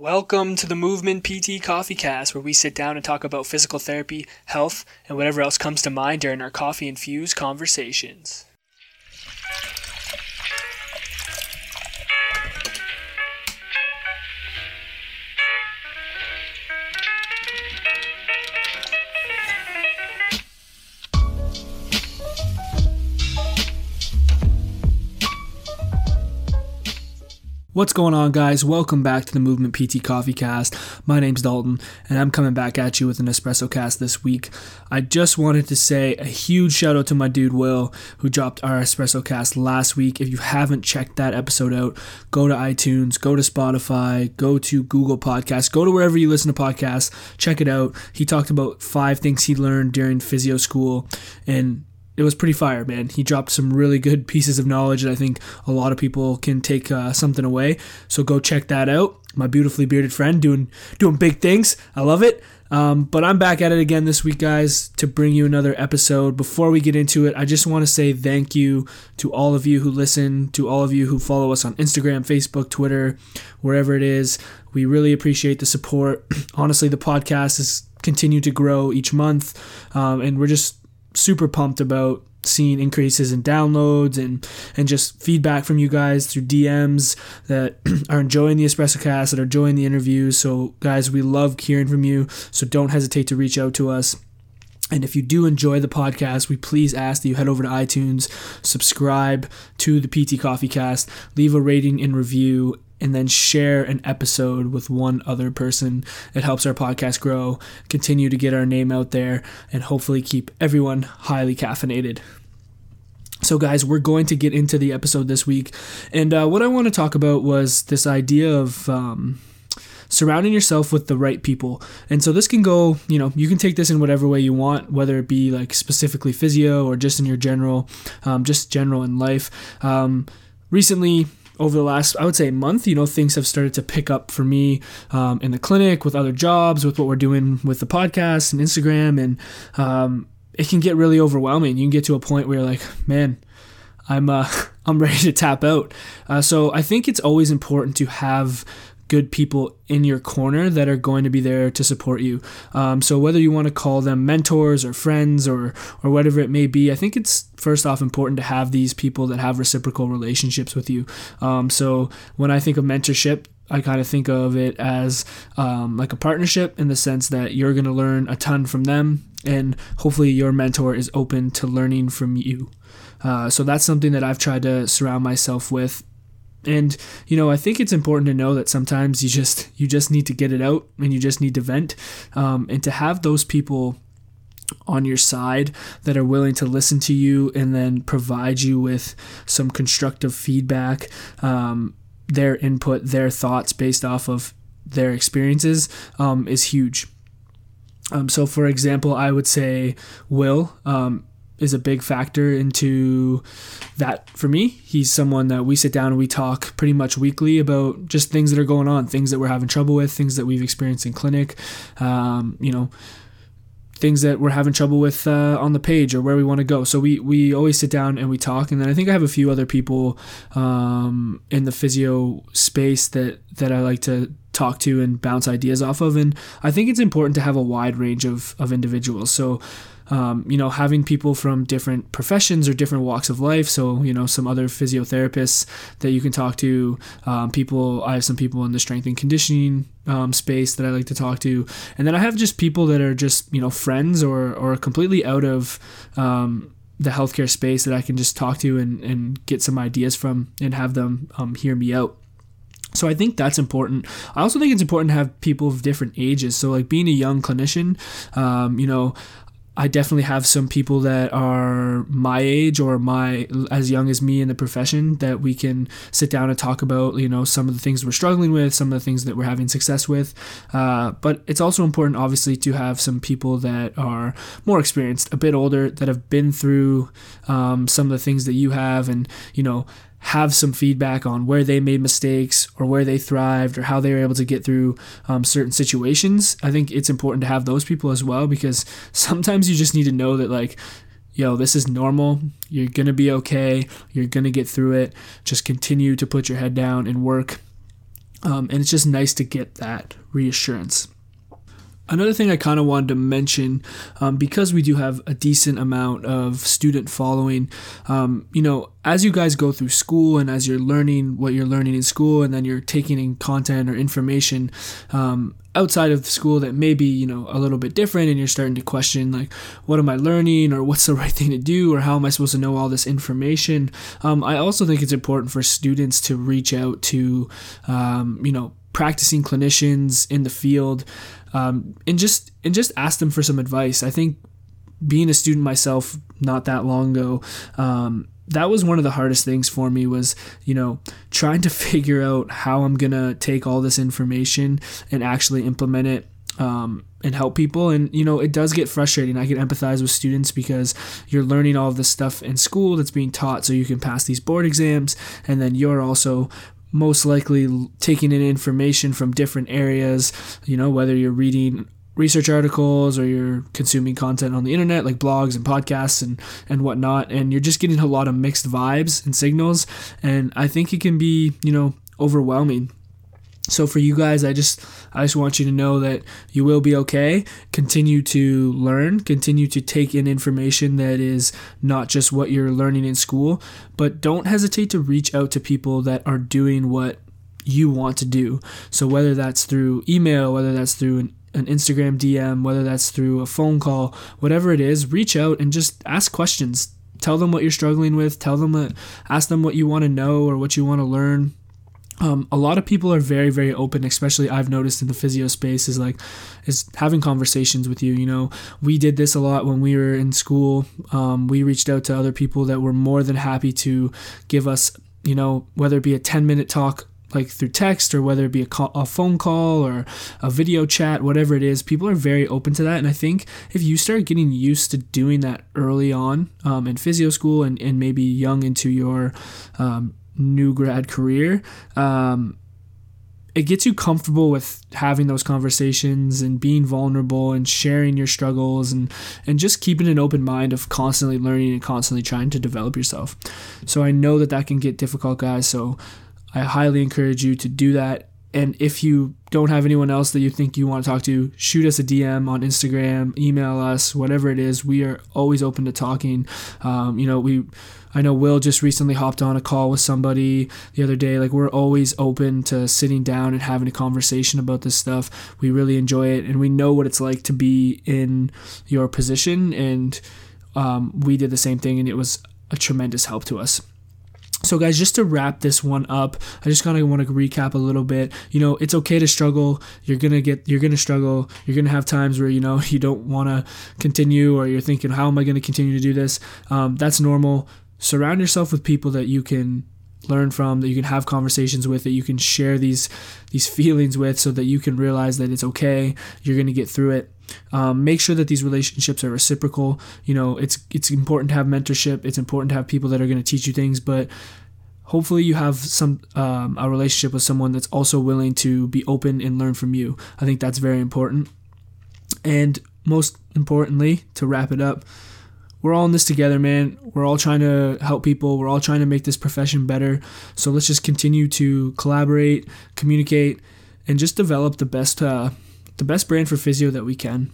Welcome to the Movement PT Coffee Cast, where we sit down and talk about physical therapy, health, and whatever else comes to mind during our coffee infused conversations. What's going on, guys? Welcome back to the Movement PT Coffee Cast. My name's Dalton, and I'm coming back at you with an espresso cast this week. I just wanted to say a huge shout out to my dude Will, who dropped our espresso cast last week. If you haven't checked that episode out, go to iTunes, go to Spotify, go to Google Podcasts, go to wherever you listen to podcasts, check it out. He talked about five things he learned during physio school, and it was pretty fire, man. He dropped some really good pieces of knowledge that I think a lot of people can take uh, something away. So go check that out. My beautifully bearded friend doing doing big things. I love it. Um, but I'm back at it again this week, guys, to bring you another episode. Before we get into it, I just want to say thank you to all of you who listen, to all of you who follow us on Instagram, Facebook, Twitter, wherever it is. We really appreciate the support. Honestly, the podcast has continued to grow each month, um, and we're just super pumped about seeing increases in downloads and and just feedback from you guys through DMs that are enjoying the espresso cast that are enjoying the interviews. So guys we love hearing from you. So don't hesitate to reach out to us. And if you do enjoy the podcast, we please ask that you head over to iTunes, subscribe to the PT Coffee Cast, leave a rating and review, and then share an episode with one other person. It helps our podcast grow, continue to get our name out there, and hopefully keep everyone highly caffeinated. So, guys, we're going to get into the episode this week. And uh, what I want to talk about was this idea of. Um, surrounding yourself with the right people. And so this can go, you know, you can take this in whatever way you want, whether it be like specifically physio or just in your general, um, just general in life. Um, recently, over the last, I would say, month, you know, things have started to pick up for me um, in the clinic with other jobs, with what we're doing with the podcast and Instagram, and um, it can get really overwhelming. You can get to a point where you're like, man, I'm uh, I'm ready to tap out. Uh, so I think it's always important to have good people in your corner that are going to be there to support you. Um, so whether you want to call them mentors or friends or or whatever it may be, I think it's first off important to have these people that have reciprocal relationships with you. Um, so when I think of mentorship, I kind of think of it as um, like a partnership in the sense that you're going to learn a ton from them, and hopefully your mentor is open to learning from you. Uh, so that's something that I've tried to surround myself with and you know i think it's important to know that sometimes you just you just need to get it out and you just need to vent. Um, and to have those people on your side that are willing to listen to you and then provide you with some constructive feedback um, their input their thoughts based off of their experiences um, is huge. Um, so for example i would say will um, is a big factor into that for me. He's someone that we sit down and we talk pretty much weekly about just things that are going on, things that we're having trouble with, things that we've experienced in clinic, um, you know, things that we're having trouble with uh, on the page or where we want to go. So we we always sit down and we talk. And then I think I have a few other people um, in the physio space that that I like to talk to and bounce ideas off of. And I think it's important to have a wide range of of individuals. So um, you know, having people from different professions or different walks of life. So, you know, some other physiotherapists that you can talk to, um, people, I have some people in the strength and conditioning um, space that I like to talk to. And then I have just people that are just, you know, friends or, or completely out of, um, the healthcare space that I can just talk to and, and get some ideas from and have them um, hear me out. So I think that's important. I also think it's important to have people of different ages. So like being a young clinician, um, you know, I definitely have some people that are my age or my as young as me in the profession that we can sit down and talk about you know some of the things we're struggling with some of the things that we're having success with. Uh, but it's also important obviously to have some people that are more experienced a bit older that have been through um, some of the things that you have and you know have some feedback on where they made mistakes or where they thrived or how they were able to get through um, certain situations. I think it's important to have those people as well because sometimes you just need to know that, like, yo, this is normal. You're going to be okay. You're going to get through it. Just continue to put your head down and work. Um, and it's just nice to get that reassurance. Another thing I kind of wanted to mention, um, because we do have a decent amount of student following, um, you know, as you guys go through school and as you're learning what you're learning in school, and then you're taking in content or information um, outside of school that may be, you know, a little bit different, and you're starting to question, like, what am I learning, or what's the right thing to do, or how am I supposed to know all this information? Um, I also think it's important for students to reach out to, um, you know, practicing clinicians in the field um, and just and just ask them for some advice. I think being a student myself not that long ago, um, that was one of the hardest things for me was you know trying to figure out how I'm gonna take all this information and actually implement it um, and help people. And you know, it does get frustrating. I can empathize with students because you're learning all of this stuff in school that's being taught so you can pass these board exams, and then you're also most likely taking in information from different areas, you know, whether you're reading research articles or you're consuming content on the internet like blogs and podcasts and and whatnot and you're just getting a lot of mixed vibes and signals and i think it can be you know overwhelming so for you guys, I just I just want you to know that you will be okay. Continue to learn, continue to take in information that is not just what you're learning in school, but don't hesitate to reach out to people that are doing what you want to do. So whether that's through email, whether that's through an an Instagram DM, whether that's through a phone call, whatever it is, reach out and just ask questions. Tell them what you're struggling with. Tell them that, ask them what you want to know or what you want to learn um, a lot of people are very very open especially i've noticed in the physio space is like is having conversations with you you know? We did this a lot when we were in school. Um, we reached out to other people that were more than happy to give us you know whether it be a 10 minute talk like through text or whether it be a, call, a phone call or a video chat whatever it is people are very open to that. And i think if you start getting used to doing that early on um, in physio school and, and maybe young into your um, new grad career, um, it gets you comfortable with having those conversations and being vulnerable and sharing your struggles and and just keeping an open mind of constantly learning and constantly trying to develop yourself. So I know that that can get difficult, guys. So I highly encourage you to do that. And if you don't have anyone else that you think you want to talk to, shoot us a DM on Instagram, email us, whatever it is. We are always open to talking. Um, you know, we I know Will just recently hopped on a call with somebody the other day. Like, we're always open to sitting down and having a conversation about this stuff. We really enjoy it, and we know what it's like to be in your position. And um, we did the same thing, and it was a tremendous help to us. So, guys, just to wrap this one up, I just kind of want to recap a little bit. You know, it's okay to struggle. You're gonna get, you're gonna struggle. You're gonna have times where you know you don't want to continue, or you're thinking, how am I going to continue to do this? Um, that's normal surround yourself with people that you can learn from that you can have conversations with that you can share these these feelings with so that you can realize that it's okay you're going to get through it um, make sure that these relationships are reciprocal you know it's it's important to have mentorship it's important to have people that are going to teach you things but hopefully you have some um, a relationship with someone that's also willing to be open and learn from you i think that's very important and most importantly to wrap it up we're all in this together, man. We're all trying to help people. We're all trying to make this profession better. So let's just continue to collaborate, communicate, and just develop the best uh, the best brand for physio that we can.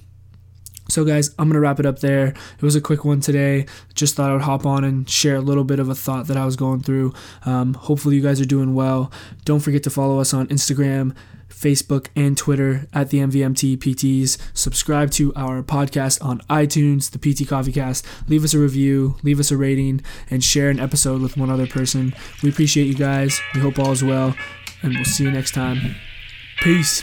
So, guys, I'm going to wrap it up there. It was a quick one today. Just thought I would hop on and share a little bit of a thought that I was going through. Um, hopefully, you guys are doing well. Don't forget to follow us on Instagram Facebook, and Twitter at the MVMT PTs. Subscribe to our podcast on iTunes, the PT Coffee Cast. Leave us a review, leave us a rating, and share an episode with one other person. We appreciate you guys. We hope all is well, and we'll see you next time. Peace.